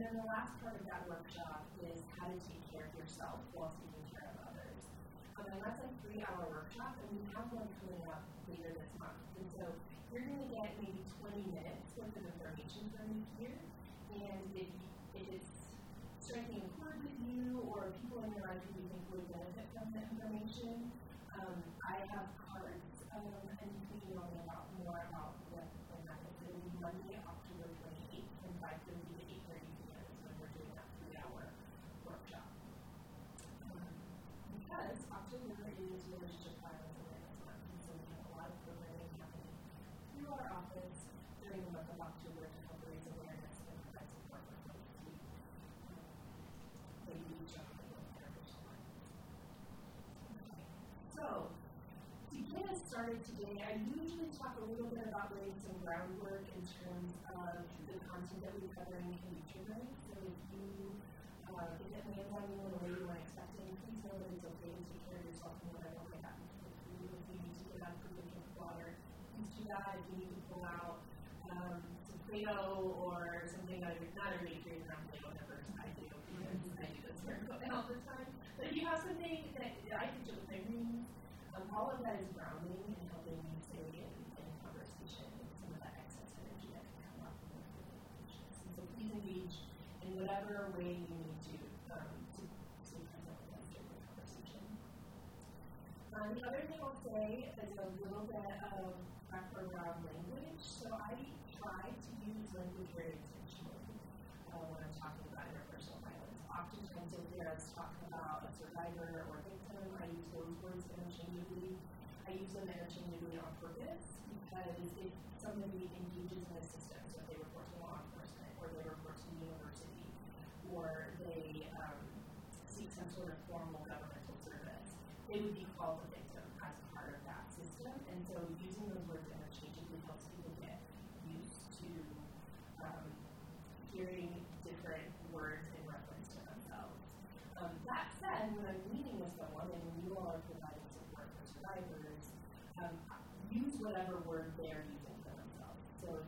And then the last part of that workshop is how to take care of yourself while taking care of others. Um, and that's a three-hour workshop, and we have one coming up later this month. And so you're going to get maybe 20 minutes worth of information from me here, and if, if it's striking a chord with you or people in your life who you think would benefit from that information, um, I have cards um, and you can email me about more about what when that is. It will be Monday, October 28th from 5:30 to 8:30 p.m. is when we're doing that three-hour workshop. Um, because October is Relationship Violence Awareness Month, and so we have a lot of programming happening through our office during the month of October to help raise awareness and provide support for folks who um, maybe struggle with interpersonal violence. Okay. So, get us today, I usually talk a little bit about laying some groundwork in terms of the content that we're covering can be triggering. So if you uh, it lands on you in a way you weren't expecting, please know that it's okay to take care of yourself and whatever might happen to you. If you need to get out for a drink of water, please do that. If you need to pull out um, some Play-Doh or something that is not everybody carries around Play-Doh never. I do because I do this work all the time. But if you have something that I teach with my um, all of that is grounding and helping me stay in, in conversation with some of that excess energy that can come up in the conversations. And so please engage in whatever way you need to um, to, to present with us during the conversation. Um, the other thing I'll say is a little bit of background language. So I try to use language very intentionally uh, when I'm talking about interpersonal violence. Oftentimes you'll hear us talk about a survivor or victim. I use those words interchangeably. I use them interchangeably on purpose because if somebody engages in a system, so if they report to law enforcement or they report to the university or they um, seek some sort of formal governmental service, they would be called a victim as part of that system. And so using those words interchangeably helps people get used to um, hearing different words in reference to themselves. Um, that said, when I'm meeting with someone and when you all are providing support for survivors, um, use whatever word they're using for themselves. So if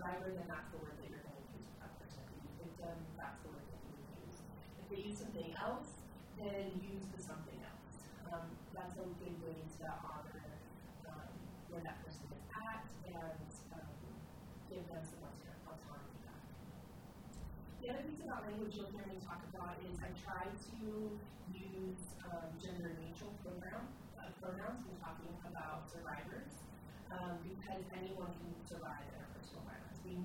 survivor, then that's the word that you're going to use that person. Victim, that's the word that you use. If they use something else, then use the something else. Um, that's a good way to honor um, where that person is at and um, give them some autonomy back. The other piece about language you'll hear me talk about is I try to use um, gender neutral pronoun, uh, pronouns when talking about survivors um, because anyone can survive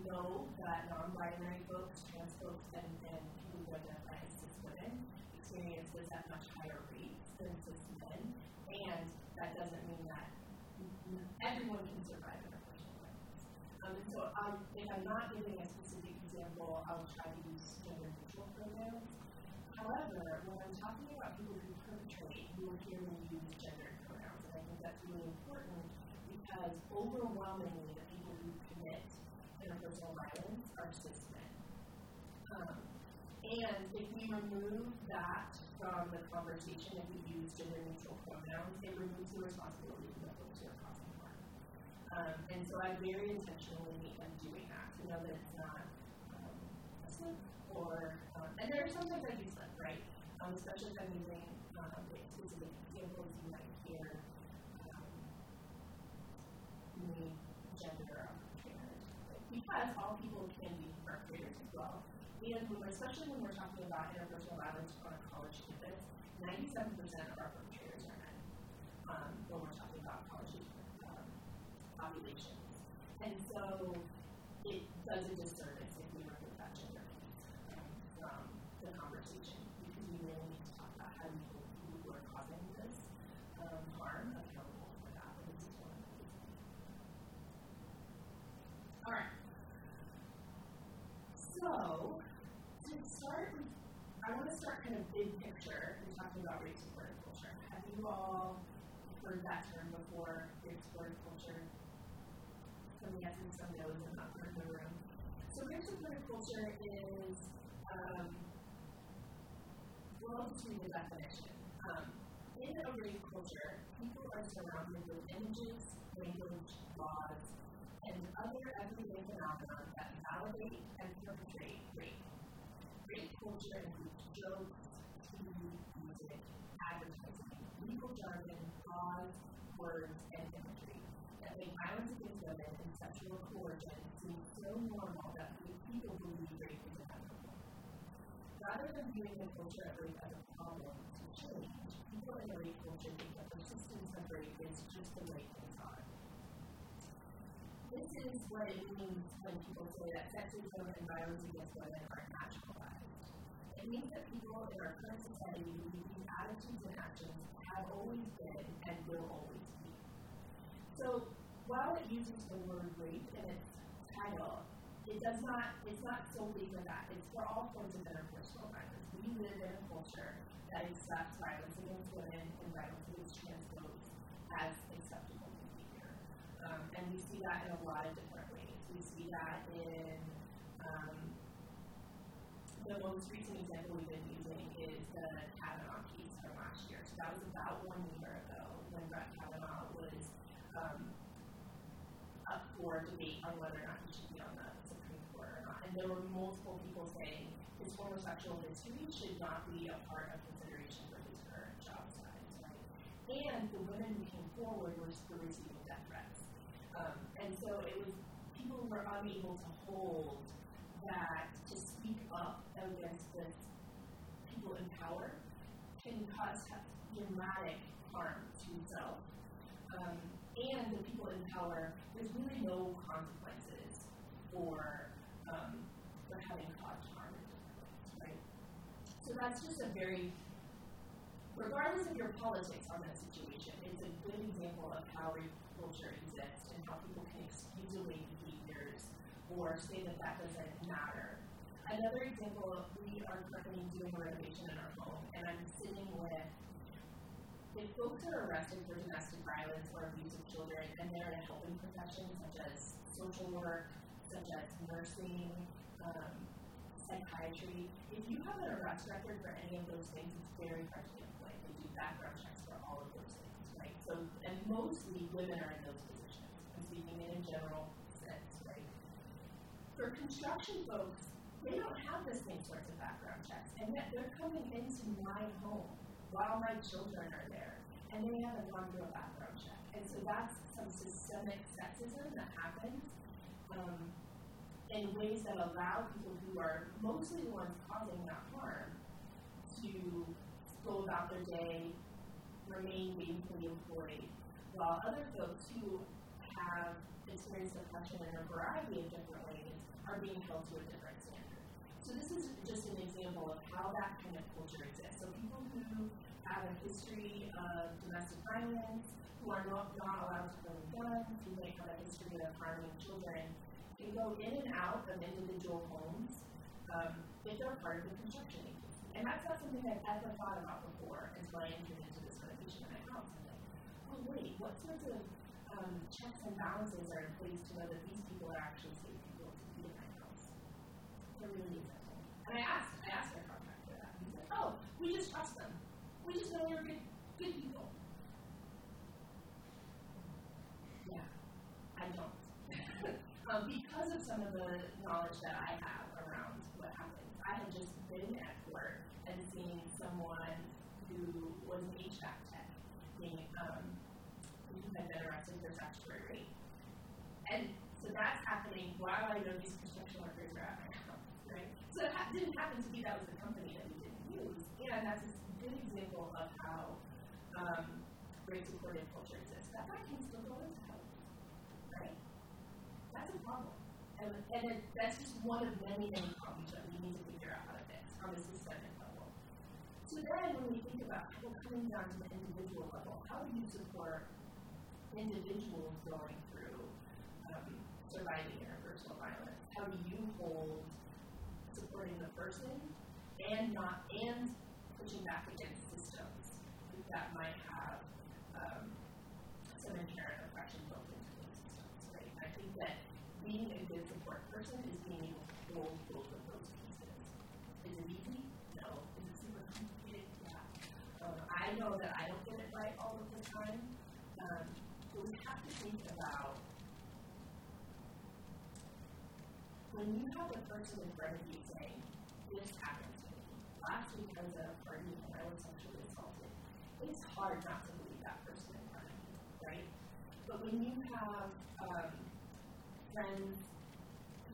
know that non binary folks, trans folks, and, people who identify as cis women experience this at much higher rates than cis men, and that doesn't mean that everyone can survive interpersonal violence. Um, and so, um, if I'm not giving a specific example, I'll try to use gender neutral pronouns. However, when I'm talking about people who perpetrate, you will hear me use gendered pronouns, and I think that's really important because overwhelmingly the people who commit violence are cis men. Um, and if we remove that from the conversation, if we use gender neutral pronouns, it removes the responsibility the folks who are causing harm. Um, and so I very intentionally am doing that to know that it's not um, a slip or, um, and there are sometimes I do slip, right? Um, especially if I'm using um, specific examples you might hear um, me gender perpetrators. Because all people can be perpetrators as well. And especially when we're talking about interpersonal violence on a college campus, 97% of our perpetrators are men um, when we're talking about college um, populations. And so it does a disservice if we remove that gender piece um, from the conversation because we really need to talk about how we hold people who are causing this um, harm accountable for that. And this is one of the reasons. All right. So, to start, I want to start kind of big picture in talking about rape supported culture. Have you all heard that term before, rape supported culture? some yeses, some no's, and not in the room. So rape culture is, um, well, definition. Um, in a rape culture, people are surrounded with images, language, laws, other everyday phenomena that validate and perpetrate rape. Rape culture includes jokes, TV, music, advertising, legal jargon, laws, words, and imagery that make violence against women and sexual coercion seem so normal that people believe rape is inevitable. Rather than viewing the culture of rape as a problem to change, people in a rape culture think that persistence of rape is just the way. This is what it means when people say that sexism and violence against women are naturalized. It means that people in our current society believe these attitudes and actions have always been and will always be. So while it uses the word rape in its title, it does not, it's not solely for that. It's for all forms of interpersonal violence. We live in a culture that accepts violence against women and violence against trans folks as and we see that in a lot of different ways. We see that in um, the most recent example we've been using is the Kavanaugh case from last year. So that was about one year ago when Brett Kavanaugh was um, up for debate on whether or not he should be on the Supreme Court or not. And there were multiple people saying his homosexual history should not be a part of consideration for his current job size, right? And the women who came forward were, were receiving. Um, and so it was people were unable to hold that to speak up against the people in power can cause dramatic harm to self. Um, and the people in power, there's really no consequences for, um, for having caused harm right? So that's just a very, regardless of your politics on that situation, it's a good example of how rape culture exists and how people can excuse away behaviors or say that that doesn't matter. Another example, we are currently doing a renovation in our home, and I'm sitting with if folks are arrested for domestic violence or abuse of children and they're in helping profession such as social work, such as nursing, um, psychiatry, if you have an arrest record for any of those things, it's very hard to pinpoint. They do background checks for all of those things? So, and mostly women are in those positions. I'm speaking in a general sense, right? For construction folks, they don't have the same sorts of background checks, and yet they're coming into my home while my children are there, and they haven't gone through a background check. And so that's some systemic sexism that happens um, in ways that allow people who are mostly the ones causing that harm to go about their day, remain gainfully employed, while other folks who have experienced oppression in a variety of different ways are being held to a different standard. So this is just an example of how that kind of culture exists. So people who have a history of domestic violence, who are not, not allowed to own guns, who may have a history of harming children, can go in and out of individual homes um, if they're part of the construction agency. And that's not something I've ever thought about before until I entered into of my house. I'm like, oh wait, what sorts of um, checks and balances are in place to know that these people are actually safe people to be in my house? They're really interesting. And I asked, I asked our contractor that. He said, oh, we just trust them. We just know they're good, good people. Yeah, I don't. um, because of some of the knowledge that I have around what happens, I had just been at court and seen someone who was an HVAC tech being, um, who had been arrested for statutory rape. And so that's happening while I know these construction workers are at right? So it ha- didn't happen to be that was the company that we didn't use. And that's a good example of how um, rape supported culture exists. That guy can still go into houses, right? That's a problem. And, and it, that's just one of many, many problems that we need to figure out how to fix on a systemic level. So then, when we think about people coming down to the individual level, how do you support individuals going through um, surviving violence? How do you hold supporting the person and not and pushing back against systems that might have um, some inherent oppression built into those systems, right? Might think that being a good support person is being able to hold both of those pieces. Is it easy? No. Is it super complicated? Yeah. Um, I know that I don't get it right all of the time, um, but we have to think about when you have a person in front of you saying, this happened to me. Last week I was at a party and I was sexually assaulted. It's hard not to believe that person in front of you, right? But when you have um, friends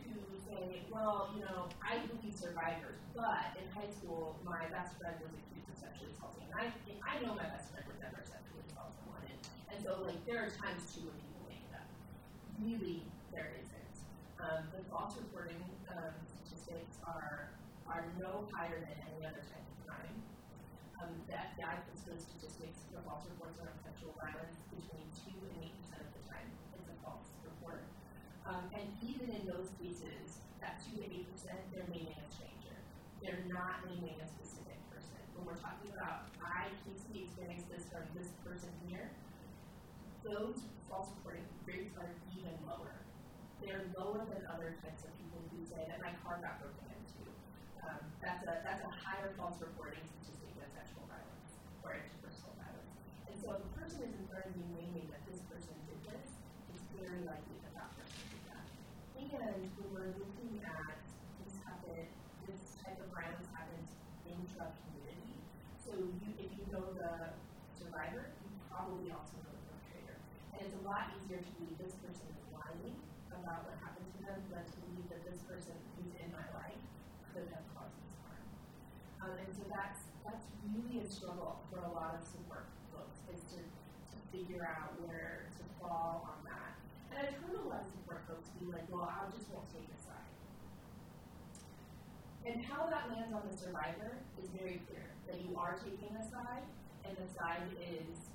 who say, well, you know, I believe survivors, but in high school, my best friend was accused of sexually assaulting. And I, I know my best friend would never sexually assault someone. And, so, like, there are times, too, when people make up. Really, there isn't. Um, the false reporting um, statistics are are no higher than any other type of crime. Um, the FBI puts those statistics for false reports on sexual violence between 2 and 8% of the time. It's a false report. Um, and even in those cases, that 2 to 8%, they're naming a stranger. They're not naming a specific person. When we're talking about, I Casey experienced this from this person here, those false reporting rates are even lower they're lower than other types of people who say that my car got broken into. Um, that's a that's a higher false reporting statistic than sexual violence or interpersonal violence. And so if a person is in front naming that this person did this, it's very likely that that person did that. And when we're looking at this happen, this type of violence happens intra-community. So you, if you know the survivor, you probably also know the perpetrator. And it's a lot easier to believe this person about what happened to them led to believe that this person who's in my life could have caused this harm. Um, and so that's that's really a struggle for a lot of support folks is to, to figure out where to fall on that. And I've heard a lot of support folks be like, well, I just won't take a side. And how that lands on the survivor is very clear that you are taking a side, and the side is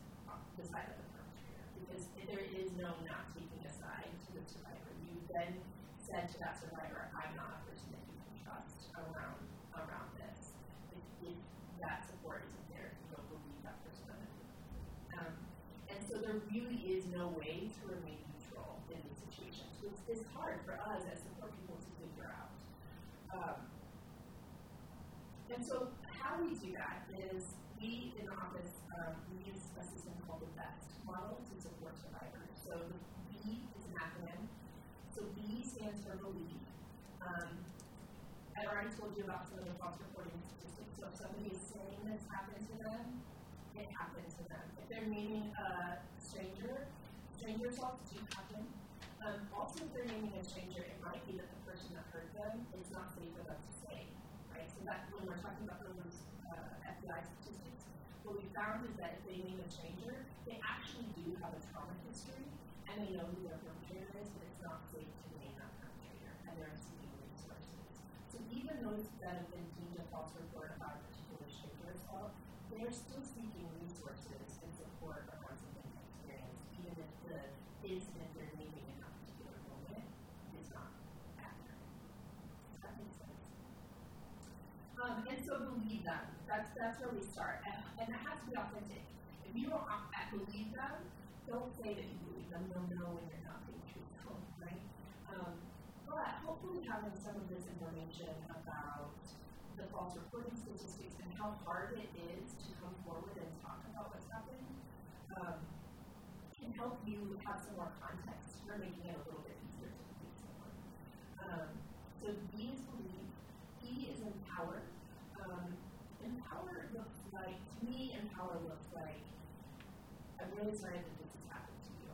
the side of the perpetrator. Because there is no not taking a side to the survivor then said to that survivor, I'm not a person that you can trust around around this. If, if that support isn't there, you don't believe that person. Um, and so there really is no way to remain neutral in these situations. It's, it's hard for us as support people to figure out. Um, and so how we do that is we in the office um, we use a system called the BEST model to support survivors. So the B is an acronym so Stands for believe. Um, I've already told you about some of the false reporting statistics. So if somebody is saying this happened to them, it happened to them. If they're naming a stranger, stranger assaults do happen. Um, also, if they're naming a stranger, it might be that the person that hurt them is not safe for them to say. Right? So that when we're talking about those uh, FBI statistics, what we found is that if they name a stranger, they actually do have a trauma history and they know who their perpetrator is, but it's not safe to name that perpetrator, and they're seeking resources. So even those that have been deemed a false report a particular stranger assault, they are still seeking resources and support around something they experienced, even if the incident they're naming in that particular moment is not accurate. Does that make sense? Um, and so believe them. That's that's where we start, and, and that has to be authentic. If you don't believe them, don't say that you believe them. They'll know when you're not being um, but hopefully having some of this information about the false reporting statistics and how hard it is to come forward and talk about what's happening um, can help you have some more context for making it a little bit easier to believe someone. Um, so is believe. E is empower. Um, empower looks like, to me, empower looks like, I'm really sorry that this has happened to you.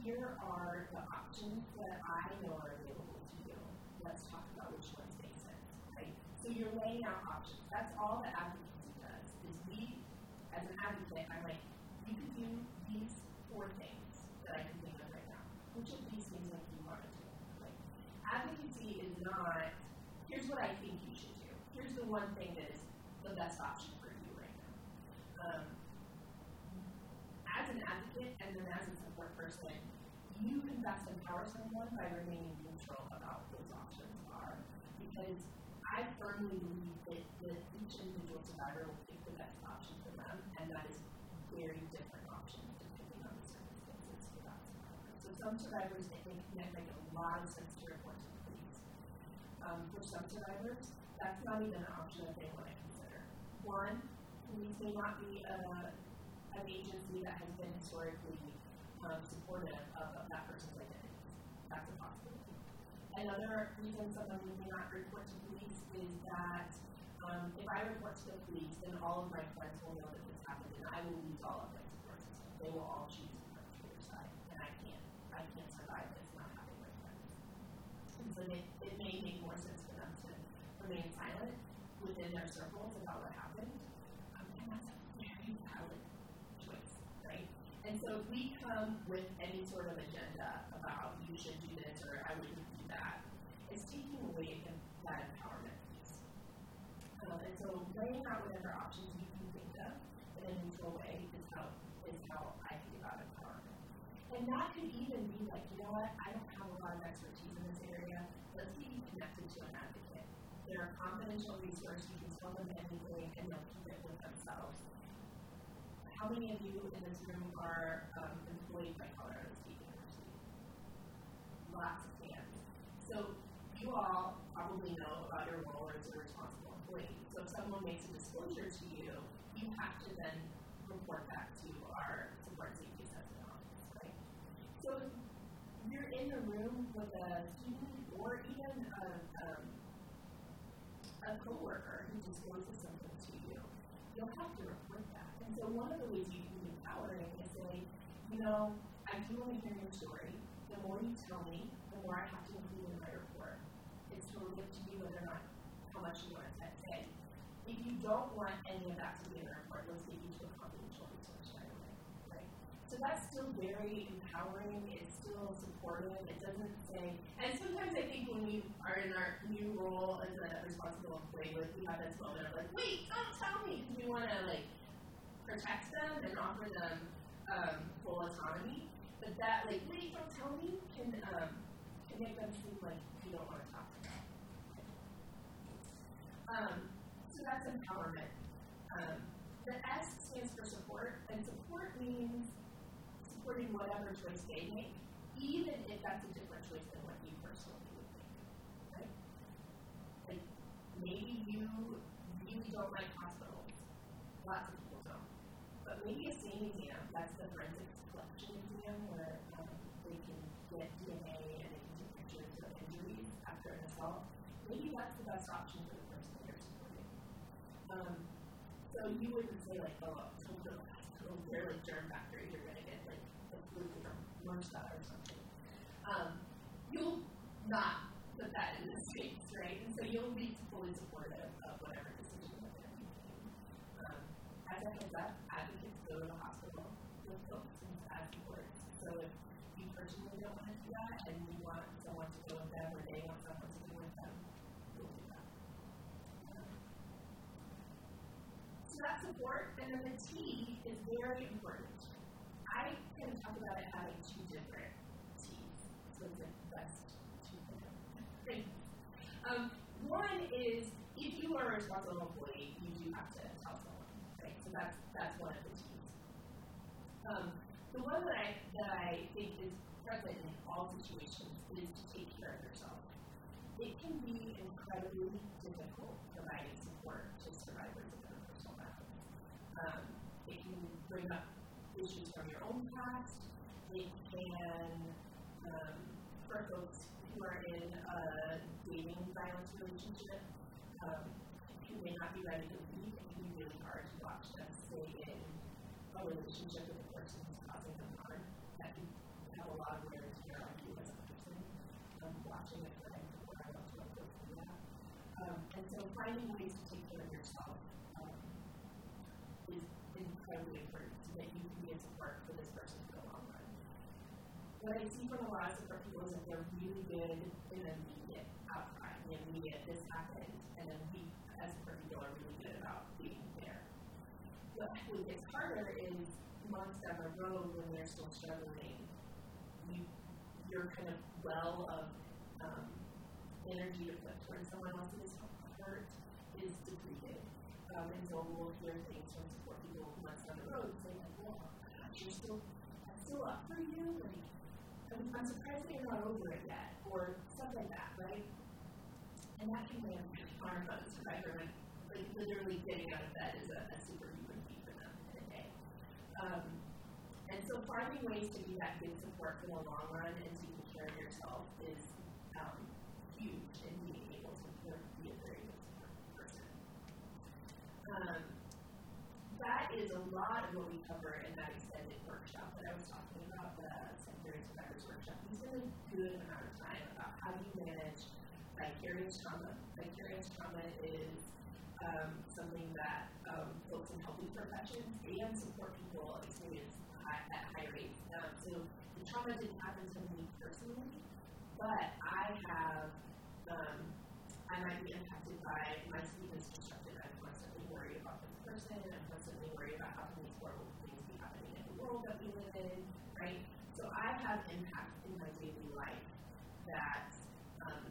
Here are the options that I know are available. Let's talk about which ones make sense, right? So you're laying out options. That's all that advocacy does. Is we, as an advocate, I'm like, you could do these four things that I can think of right now. Which of these things like you want to do? Like, advocacy is not. Here's what I think you should do. Here's the one thing that is the best option for you right now. Um, as an advocate and then as a support person, you can best empower someone by remaining neutral Because I firmly believe that, that each individual survivor will pick the best option for them, and that is very different options depending on the circumstances for that survivor. So some survivors, they think it make a lot of sense to report to the police. Um, for some survivors, that's not even an option that they want to consider. One, police may not be a, an agency that has been historically um, supportive of, of that person's identity. That's a possibility. Another reason someone may not report to police is that um, if I report to the police, then all of my friends will know that this happened, and I will lose all of my support system. They will all choose to come to your side, and I can't. I can't survive this not having my friends. And so they, it may make more sense for them to remain silent within their circles about what happened, um, and that's a very valid choice, right? And so if we come with any sort of agenda about you should do this or I wouldn't do that, it's taking away that empowerment piece. Um, and so laying out whatever options you can think of in a neutral way is how is how I think about empowerment. And that could even be like, you know what, I don't have a lot of expertise in this area. Let's get you connected to an advocate. They're a confidential resource. You can tell them anything, and they'll keep it with themselves. How many of you in this room are um, employed by Colorado State University? Lots you all probably know about your role as a responsible employee. So if someone makes a disclosure to you, you have to then report that to our support safety assessment office, right? So if you're in the room with a student or even a, um, a coworker who discloses something to you, you'll have to report that. And so one of the ways you can be empowering is say, you know, I do want to hear your story. The more you tell me, the more I have to include in my report. It's totally up to you whether or not how much you want to say. If you don't want any of that to be in the report, let's get you to a confidential resource right away. So that's still very empowering. It's still supportive. It doesn't say, and sometimes I think when we are in our new role as a responsible employee, like we have this moment of like, wait, don't tell me, because we want to like protect them and offer them um, full autonomy. But that like, wait, don't tell me, can um, can make them seem like you don't want to. Um, so that's empowerment. Um, the S stands for support, and support means supporting whatever choice they make, even if that's a different choice than what you personally would think. Right? Like maybe you really don't like hospitals. Lots of people don't. But maybe a SANE exam, that's the forensics collection exam where um, they can get DNA and they can take pictures of injuries after an assault. Maybe that's the best option for the person that you're supporting. Um, so you wouldn't say like, oh, to the hospital, they're like germ factory, you're gonna get like the flu from MRSA or something. Um, you'll not put that in the states, right? And so you'll be fully supportive of whatever decision that they're making. Um, as a heads up, advocates go to the hospital with folks and as supports. So if you personally don't want to do that and you want someone to go with them or they want someone to go with them, we'll do that. Um, so that's support, and then the T is very important. I can talk about it having two different T's, so it's like best. Um, one is if you are a responsible employee, you do have to tell someone, right? So that's that's one of the T's. Um, the one that I that I think is present in all situations is to take care of yourself. It can be incredibly difficult providing support to survivors of interpersonal violence. Um, it can bring up issues from your own past. It can, um, for folks who are in a violence relationship, um, who may not be ready to leave, it can be really hard to watch them stay in a relationship with a person who's causing them harm. That can have a lot of wear and tear on you as a person. Um, watching for them before I want to go through that. Um, and so finding ways to take care of yourself um, is incredibly important so that you can be a support for this person for the long run. What I see from a lot of support people is that they're really good in the outcry, immediate this happened, and then we as support people are really good about being there. What gets harder is months down the road when they're still struggling, you your kind of well of um, energy to put towards someone else's hurt is depleted. Um, and so we'll hear things from support people months down the road saying, like, well, gosh, you're still, I'm still up for you. Like, I'm, I'm surprised that you're not over it yet, or stuff like that, right? And that can harm on a survivor, like, like literally getting out of bed is a, a superhuman feat for them in a day. Um, and so finding ways to be that good support for the long run and taking care of yourself is um, huge in being able to be a very good support person. Um, that is a lot of what we cover in that extended workshop that I was talking about, the secondary survivors workshop. We spend a good amount of time about how do you manage vicarious trauma. Vicarious trauma is um, something that um, folks in healthy professions and support people experience high, at high rates. Um, so the trauma didn't happen to me personally, but I have, um, I might be impacted by my sleep is disrupted. I'm constantly worried about the person. I'm constantly worried about how can these horrible things be happening in the world that we live in, right? So I have impacts in my daily life that um,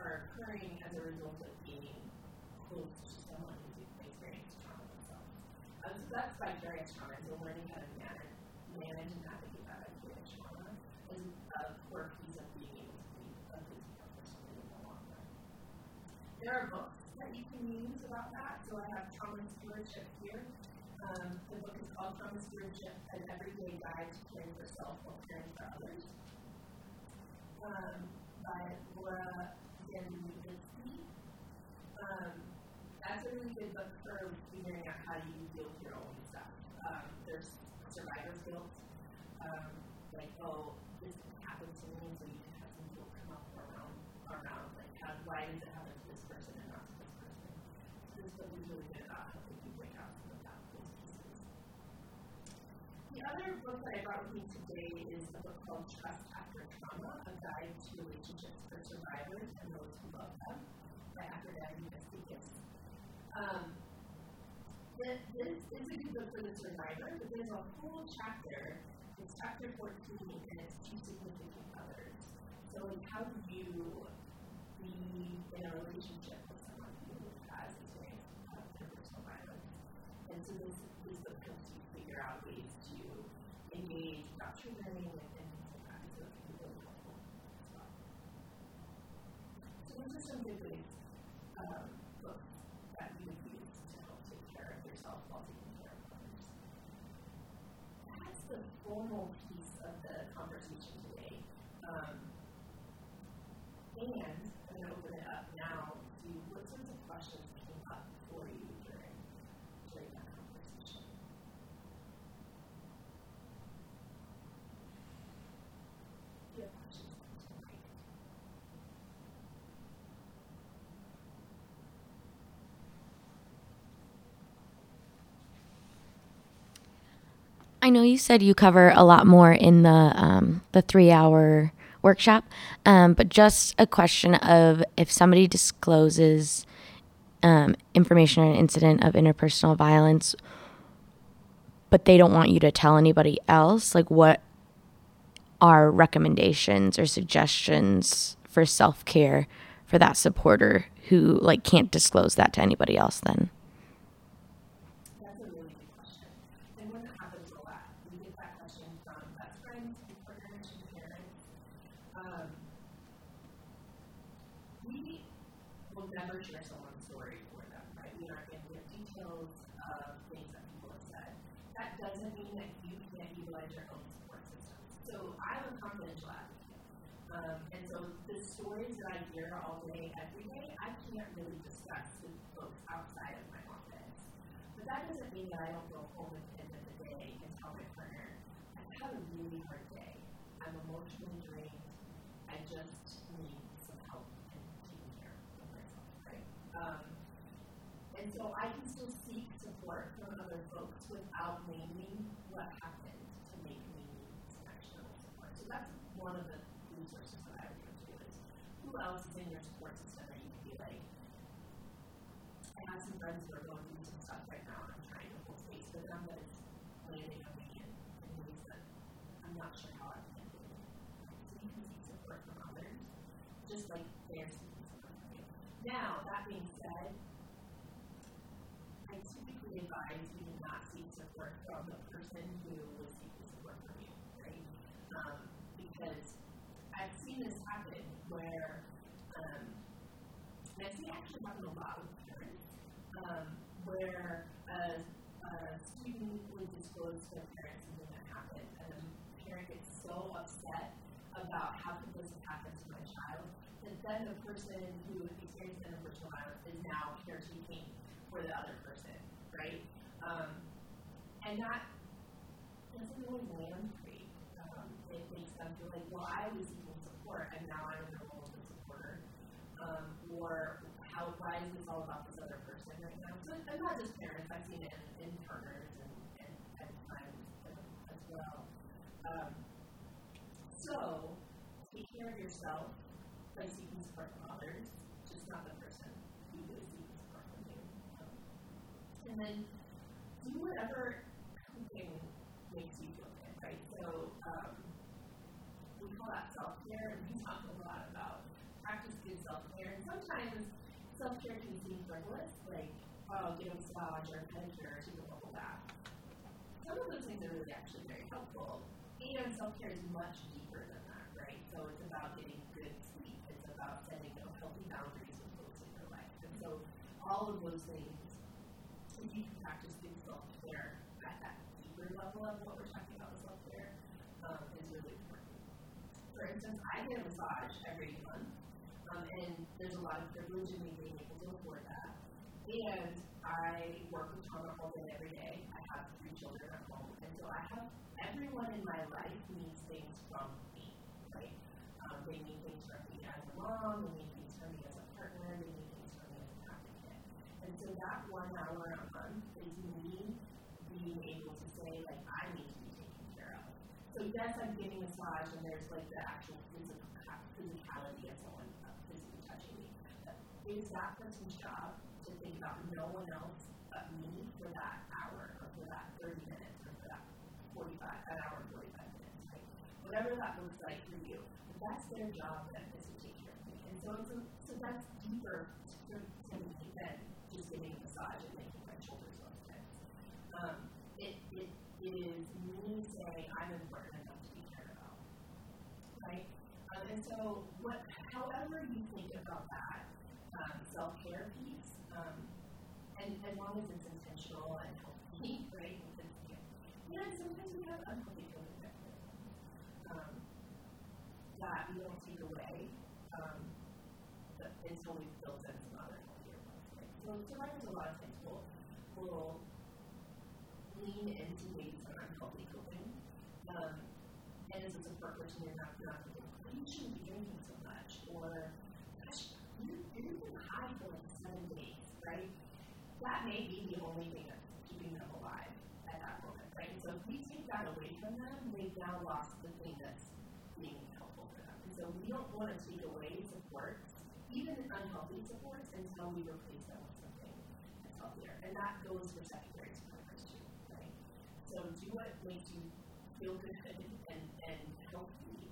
are occurring as a result of being close to someone who's experienced trauma themselves. Um, so that's vicarious trauma. So learning how to manage, manage and navigate that vicarious trauma is a core piece of being able to be a good person in the long run. There are books that you can use about that. So I have Trauma Stewardship here. Um, the book is called Trauma Stewardship, an everyday guide to caring for self while caring for others. Um, by Laura van Dernoot Lipsky. Um, that's a really good book for figuring out how you deal with your own stuff. Um, there's survivor's guilt, um, like, oh, this happened to me, so you can have some guilt come up around, around like, why does it happen to this person and not to this person? So this book is really good about helping you break out of those pieces. The other book that I brought with me today is a book called Trust After Trauma, A Guide to Relationships for Survivors and Those Who Love Them by Aphrodite Matsakis. Um, this, this is a good book for the survivor, but there's a whole chapter, it's chapter 14, and it's two significant others. So, like, how do you be in a relationship with someone who has experienced interpersonal violence? And so this, this book helps you figure out ways to engage without triggering and, things like that. So it can be really helpful as well. So those are some good ways, um, books that you would use to help take care of yourself while taking care of others. That's the formal piece of the conversation today. Um, and I'm going to open it up now to what sorts of questions came up for you during, during that conversation. Do you have questions tonight? I know you said you cover a lot more in the um, the three hour workshop, um, but just a question of if somebody discloses um, information or an incident of interpersonal violence, but they don't want you to tell anybody else, like what are recommendations or suggestions for self care for that supporter who like can't disclose that to anybody else then? That's a really good question. And one that happens a lot. We get that question from best friends, and partners, and parents. Um, we will never share someone's story for them, right? We aren't going to give details of things that people have said. That doesn't mean that you can't utilize your support system. So I'm a confidential advocate. Um, and so the stories that I hear all day, every day, I can't really discuss with folks outside of my office. But that doesn't mean that I don't go home at the end of the day and tell my partner, I've had a really hard day. I'm emotionally drained. I just need some help in taking care of myself, right? Um, and so I can still seek support from other folks without naming what happened to make me need some external support. So that's one of the resources that I would go to is who else is in your support system that you can be like, I have some friends who are going through some stuff right now, and I'm trying to hold space with them, but it's landing on me in, ways that I'm not sure how I'm it. So you can seek support from others, just like they're seeking support from you. Now, that being said, I typically advise you not seek support from the person who was seeking support from you, right? Um, because because I've seen this happen where, um, and I've seen it actually happen a lot with parents, um, where a, a student would disclose to their parents something that happened, and the parent gets so upset about how could this have happened to my child that then the person who experienced interpersonal violence is now caretaking for the other person, right? Um, and that doesn't really land great. Um, it makes them feel like, well, I was seeking support, and now I'm in the role of supporter. Um, or how why is this all about this other person right now? So, and not just parents, I've seen it in, in partners and, and times as well. Um, so, care of yourself by seeking support from others, just not the person who is seeking support from you. And then do whatever coping makes you feel good, right? So um, we call that self care, and we talk a lot about practice good self care. And sometimes self care can seem frivolous, like oh, get a massage or a pedicure take a bubble bath. Some of those things are really actually very helpful. And self care is much deeper? So it's about getting good sleep. It's about setting you know, healthy boundaries with folks in your life. And so all of those things, if you can practice good self care at that deeper level of what we're talking about with self care, um, is really important. For instance, I get a massage every month, um, and there's a lot of privilege in me being able to afford that. And I work with trauma all day, every day. I have three children at home, and so I have everyone in my life needs things from they need things from me as a mom, they need things from me as a partner, they need things from me as an advocate. And so that one hour a month is me being able to say, like, I need to be taken care of. So yes, I'm getting massage, and there's like the actual physical physicality of someone physically touching me. But it is that person's job to think about no one else but me for that hour, or for that 30 minutes, or for that 45, an hour and 45 minutes, right? Whatever that looks like for you. But that's their job is to take care of. And so, a, so that's deeper to, to me than just getting a massage and making my shoulders look tense. Um, it, it, it is me saying I'm important enough to be cared about, right? Um, and so, what, however you think about that um, self-care piece, um, and as long as it's intentional and healthy, right? And sometimes we have unhealthy coping mechanisms um, that we don't take away um, but until we've built in some other healthier ones. Right? So survivors a lot of times will, will lean into ways that are unhealthy coping. Um, and as a support person, you're not, you shouldn't be drinking so much, or gosh, you, you've been high for like seven days, right? That may be the only thing that's keeping them alive at that moment, right? And so if we take that away from them, they've now lost the thing that's being helpful for them. And so we don't want to take away supports, even unhealthy supports, until we replace them with something that's healthier. And that goes for secondary supporters too, right? So do what makes you feel good and, and healthy.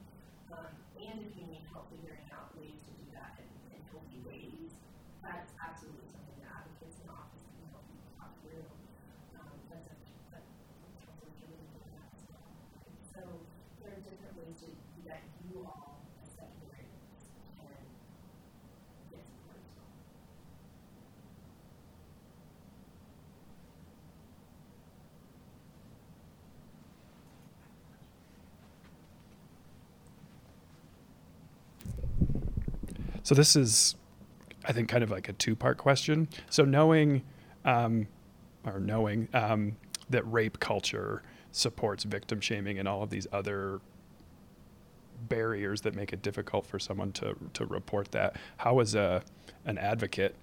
Um, and if you need help figuring out ways to do that in, in healthy ways, that's absolutely something that advocates in the office can help you talk through. Um, that's a, that counselors can really do that as well. Right? So there are different ways to, that you all, as secondary, can get support as well. So this is, I think, kind of like a two-part question. So knowing, um, or knowing um, that rape culture supports victim shaming and all of these other barriers that make it difficult for someone to to report that. How, as a an advocate,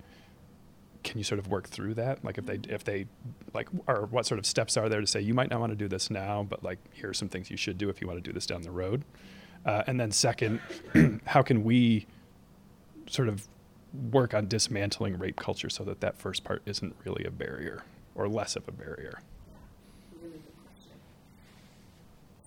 can you sort of work through that? Like if they if they like, or what sort of steps are there to say you might not want to do this now, but like here are some things you should do if you want to do this down the road. Uh, and then second, how can we sort of work on dismantling rape culture so that that first part isn't really a barrier or less of a barrier?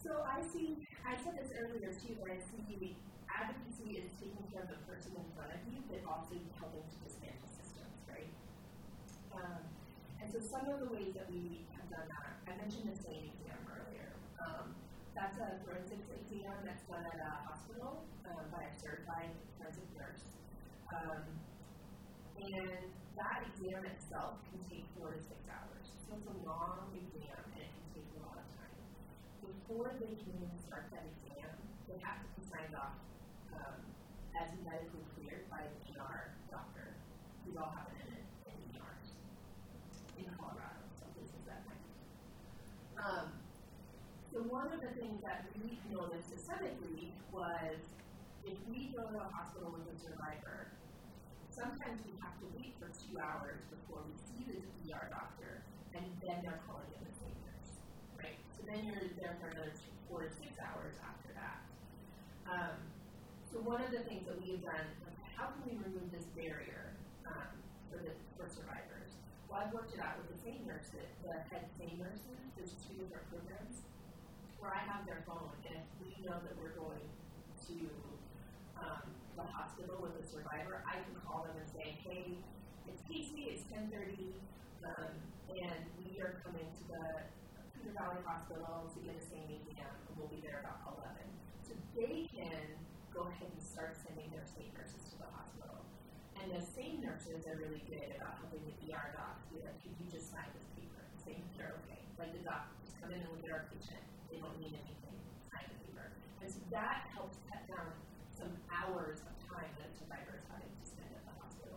So I see, I said this earlier too, but I see advocacy is taking care of the person in front of you, but also helping to dismantle systems, right? Um, and so some of the ways that we have done that, I mentioned the SANE exam earlier. Um, that's a forensics exam that's done at a hospital um, by a certified forensic. Um, and that exam itself can take four to six hours. So it's a long exam and it can take a lot of time. Before they can even start that exam, they have to be signed off um, as medically cleared by an ER doctor. These all happen in, in ERs in Colorado, some places that might. Um, so one of the things that we noticed systemically was if we go to a hospital with a survivor, sometimes we have to wait for two hours before we see the ER doctor, and then they're calling in the nurse, right? So then you're there for another two, four to six hours after that. Um, so one of the things that we have done, is how can we remove this barrier um, for the for survivors? Well, I've worked it out with the SANE nurses, the head SANE nurses. There's two different programs where I have their phone, and we know that we're going to um, the hospital with a survivor, I can call them and say, hey, it's Casey, it's 1030, um, and we are coming to the Poudre Valley Hospital to get a SANE exam, and we'll be there about 11. So they can go ahead and start sending their state nurses to the hospital. And the SANE nurses are really good about helping the ER docs be like, could you just sign this paper? Saying you're okay. Like the doc, just come in and look at our patient. They don't need anything. Sign the paper. And so that helps cut down some hours of time that a survivor is having to spend at the hospital.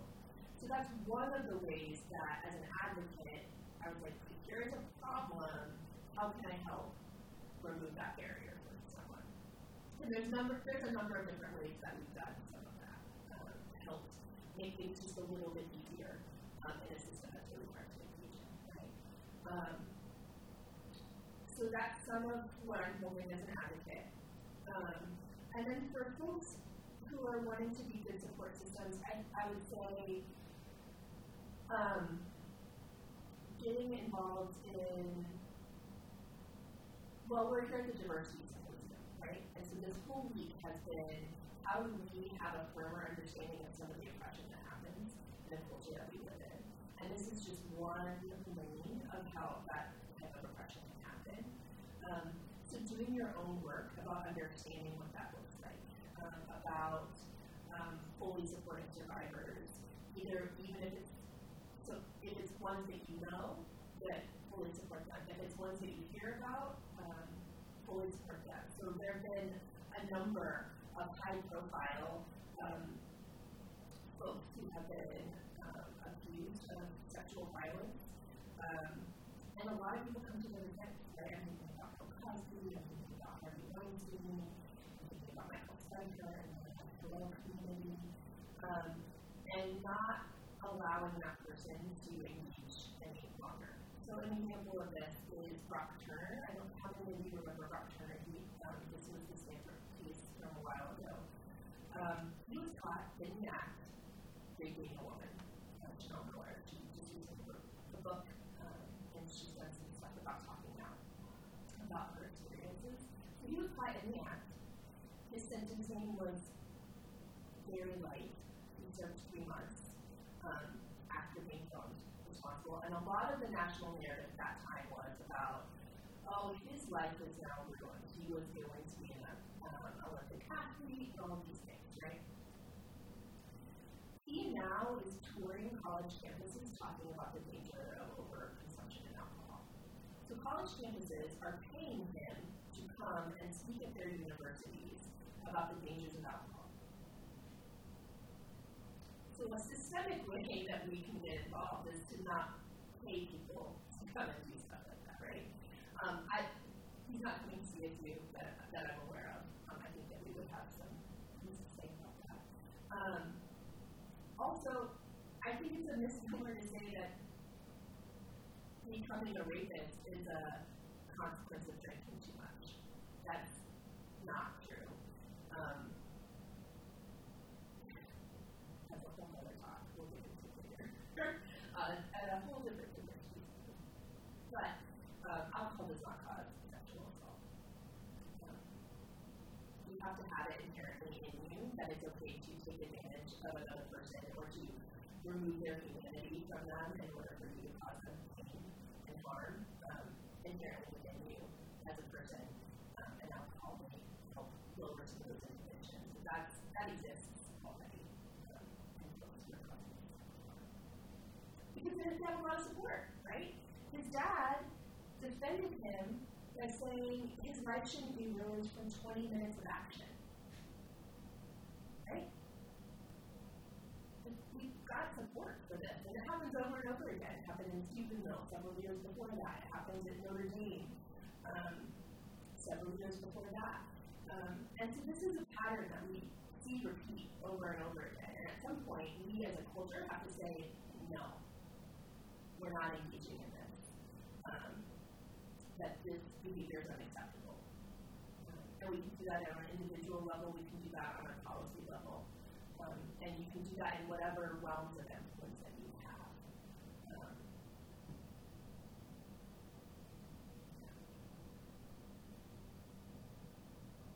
So that's one of the ways that, as an advocate, I was like, here's a problem. How can I help remove that barrier for someone? And there's number there's a number of different ways that we've done some of that um, help make things just a little bit easier um, in a system that's really hard to engage in, right? Um, so that's some of what I'm holding as an advocate. Um, and then for folks who are wanting to be good support systems, I, I would say um, getting involved in, well, we're here at the diversity symposium, right? And so this whole week has been how do we have a firmer understanding of some of the oppression that happens in the culture that we live in. And this is just one lane of how that type of oppression can happen. Um, so doing your own work about understanding what um, about um, fully supporting survivors, either even if it's so if it's ones that you know, that fully support them. If it's ones that you hear about, um, fully support them. So there have been a number of high-profile um, folks who have been um, accused of sexual violence, um, and a lot of people come to their defense. Right? I mean, Cosby, I'm thinking about Harvey Weinstein, I'm thinking about Michael Spencer and the hello community, um, and not allowing that person to engage any longer. So an example of this is Brock Turner. I don't know how many of you remember Brock Turner. He, um, this was the Stanford case from a while ago. Um, he was caught in the act raping a woman. Chanel Miller. She just used the, the book, um, and she's done some stuff about talking out about her experiences. So he was caught in the act. His sentencing was very light. Three months um, after being found responsible. And a lot of the national narrative at that time was about, oh, his life is now ruined. He was going to be an um, Olympic athlete, all these things, right? He now is touring college campuses talking about the danger of overconsumption and alcohol. So college campuses are paying him to come and speak at their universities about the dangers of alcohol. So a systemic way that we can get involved is to not pay people to come and do stuff like that, right? Um, I, he's not coming to too that, that I'm aware of. Um, I think that we would have some things to say about that. Um, also, I think it's a misnomer to say that becoming a rapist is a that it's okay to take advantage of another person or to remove their humanity from them in order for you to cause them pain and harm um, inherently within you as a person. Um, and that will help help lower some of those inhibitions. So that exists already. Um, because he doesn't have a lot of support, right? His dad defended him by saying his life shouldn't be ruined from 20 minutes of action. For this, and it happens over and over again. It happened in Steubenville several years before that. It happens at Notre Dame um, several years before that. Um, and so this is a pattern that we see repeat over and over again. And at some point, we as a culture have to say, no, we're not engaging in this. Um, that this behavior is unacceptable. And we can do that on an individual level, we can do that on a policy level. Um, and you can do that in whatever realms of influence that you have. Um,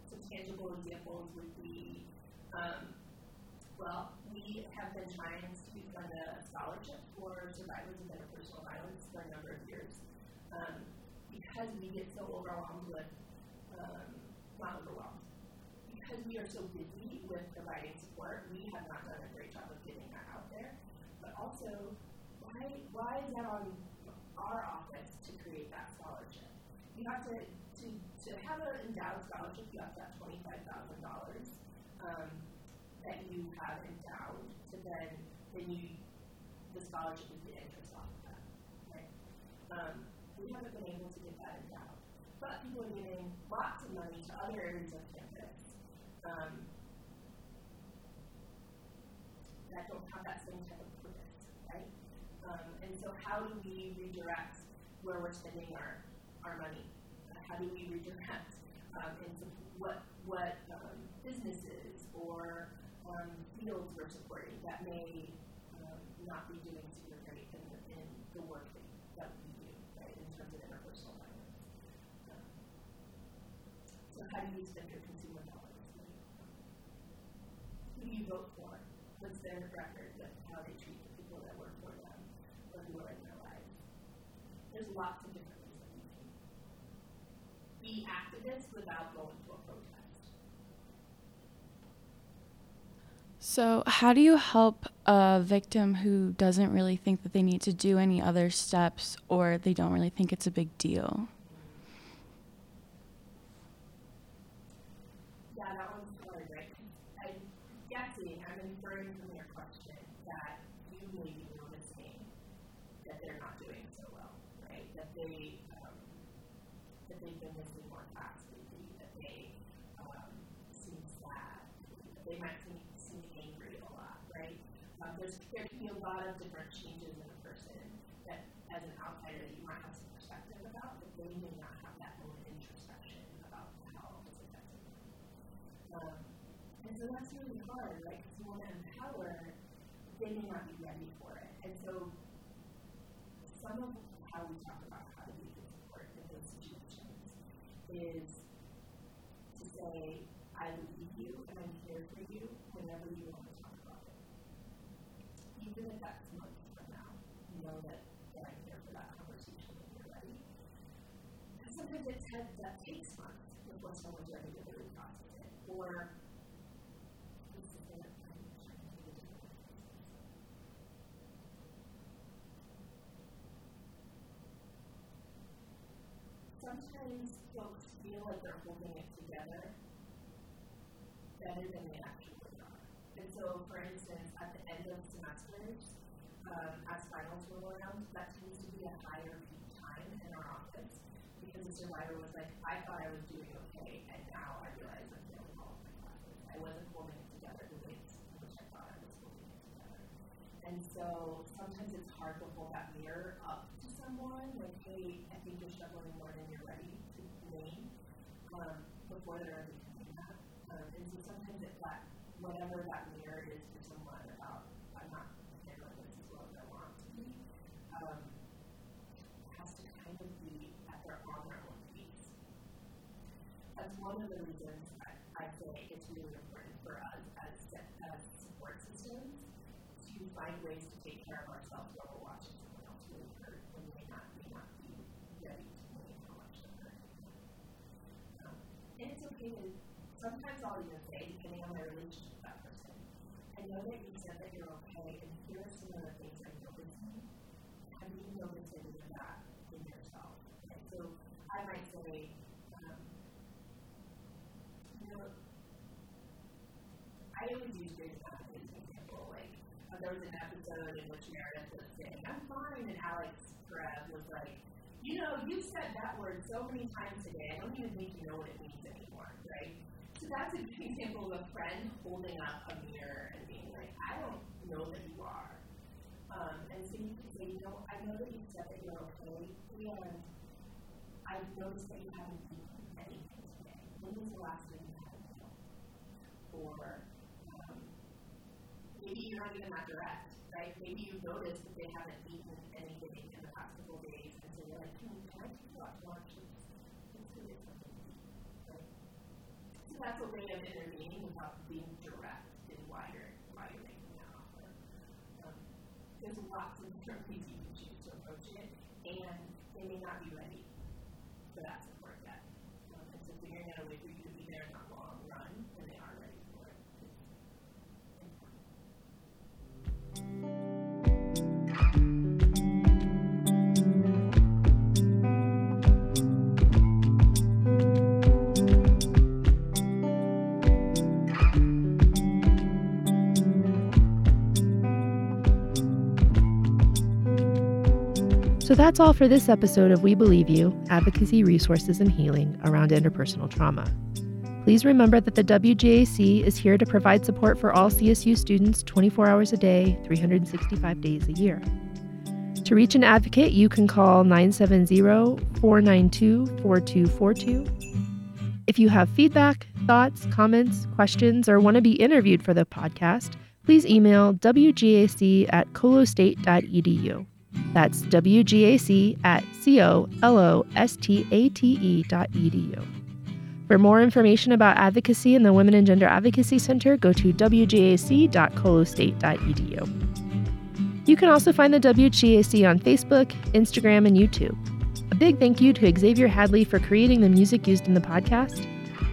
some tangible examples would be, um, well, we have been trying to fund a scholarship for survivors of interpersonal violence for a number of years. Um, because we get so overwhelmed with, um, not overwhelmed, because we are so busy with providing support, we have not done a great job of getting that out there. But also, why, why is that on our office to create that scholarship? You have to, to, have an endowed scholarship, you have to have $25,000 um, that you have endowed to then, then you, the scholarship is the interest off of that, right? Um, we haven't been able to get that endowed. But people are giving lots of money to other areas of campus um, that don't have that same type of purpose, right? Um, and so how do we redirect where we're spending our, our money? How do we redirect um, into what, what um, businesses or um, fields we're supporting that may um, not be doing super great in, the, in the work that, that we do, right, in terms of interpersonal violence. Um, so how do you spend your consumer dollars? Who do you vote for? What's their record with how they treat the people that work for them or who are in their lives? There's lots of different ways that we can be activists without going to a protest. So, how do you help a victim who doesn't really think that they need to do any other steps or they don't really think it's a big deal? Yeah, that one's hard, right? 'Cause I'm guessing, I'm inferring from your question that you may be noticing that they're not doing so well, right? That they, um, that they've been missing more class lately, that they, um, seem sad, that they might seem, seem angry a lot, right? Um, there's, there can be a lot of different changes in a person that, as an outsider, you might have some perspective about, but they may not have that own introspection about how it's affecting them. Um, and so that's really hard, right? Because you want to empower, they may not be ready for it. And so some of how we talk about how to be good support in those situations is to say, I believe you and I'm here for you whenever you want to talk about it. Even if that's months from now, you know that, that I'm here for that conversation when you're ready. And sometimes it ta- that takes months before someone's ready to really process. Or to do it. Sometimes folks feel like they're holding it together better than they actually are. And so, for instance, at the end of semesters, um, as finals roll around, that tends to be a higher peak time in our office because the survivor was I thought I was doing okay, and now I realize I'm failing all my classes. I wasn't holding it together the way which I thought I was holding it together. And so sometimes it's hard to hold that mirror up to someone, like, hey, I think you're struggling more than you're ready to name, um, before they're ever doing that. Um, and so sometimes it's that, whatever that mirror is for someone about, I'm not handling this as well as I want to be, um, has to kind of be at their, on their own pace. That's one of the reasons I, I say it's really important for us as, as support systems to find ways to take care of ourselves which Meredith was saying, I'm fine. And Alex Perez was like, you know, you've said that word so many times today, I don't even think you know what it means anymore, right? So that's an example of a friend holding up a mirror and being like, I don't know that you are. Um, and so you can say, you know, I know that you said that you're okay, and I've noticed that you haven't eaten anything today. When was the last time you had a meal? Or um, maybe you're not even that direct right? Maybe you noticed that they haven't eaten anything in the past couple days, and so you're like, can, can I take out lunch? Right? So that's a way of intervening without being So that's all for this episode of We Believe You Advocacy, Resources, and Healing around interpersonal trauma. Please remember that the WGAC is here to provide support for all CSU students 24 hours a day, 365 days a year. To reach an advocate, you can call 970 492 4242. If you have feedback, thoughts, comments, questions, or want to be interviewed for the podcast, please email wgac at colostate.edu. That's wgac at c-o-l-o-s-t-a-t-e dot edu. For more information about advocacy and the Women and Gender Advocacy Center, go to wgac.colostate.edu. You can also find the WGAC on Facebook, Instagram, and YouTube. A big thank you to Xavier Hadley for creating the music used in the podcast,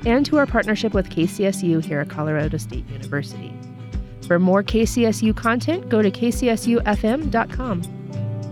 and to our partnership with KCSU here at Colorado State University. For more KCSU content, go to kcsufm.com.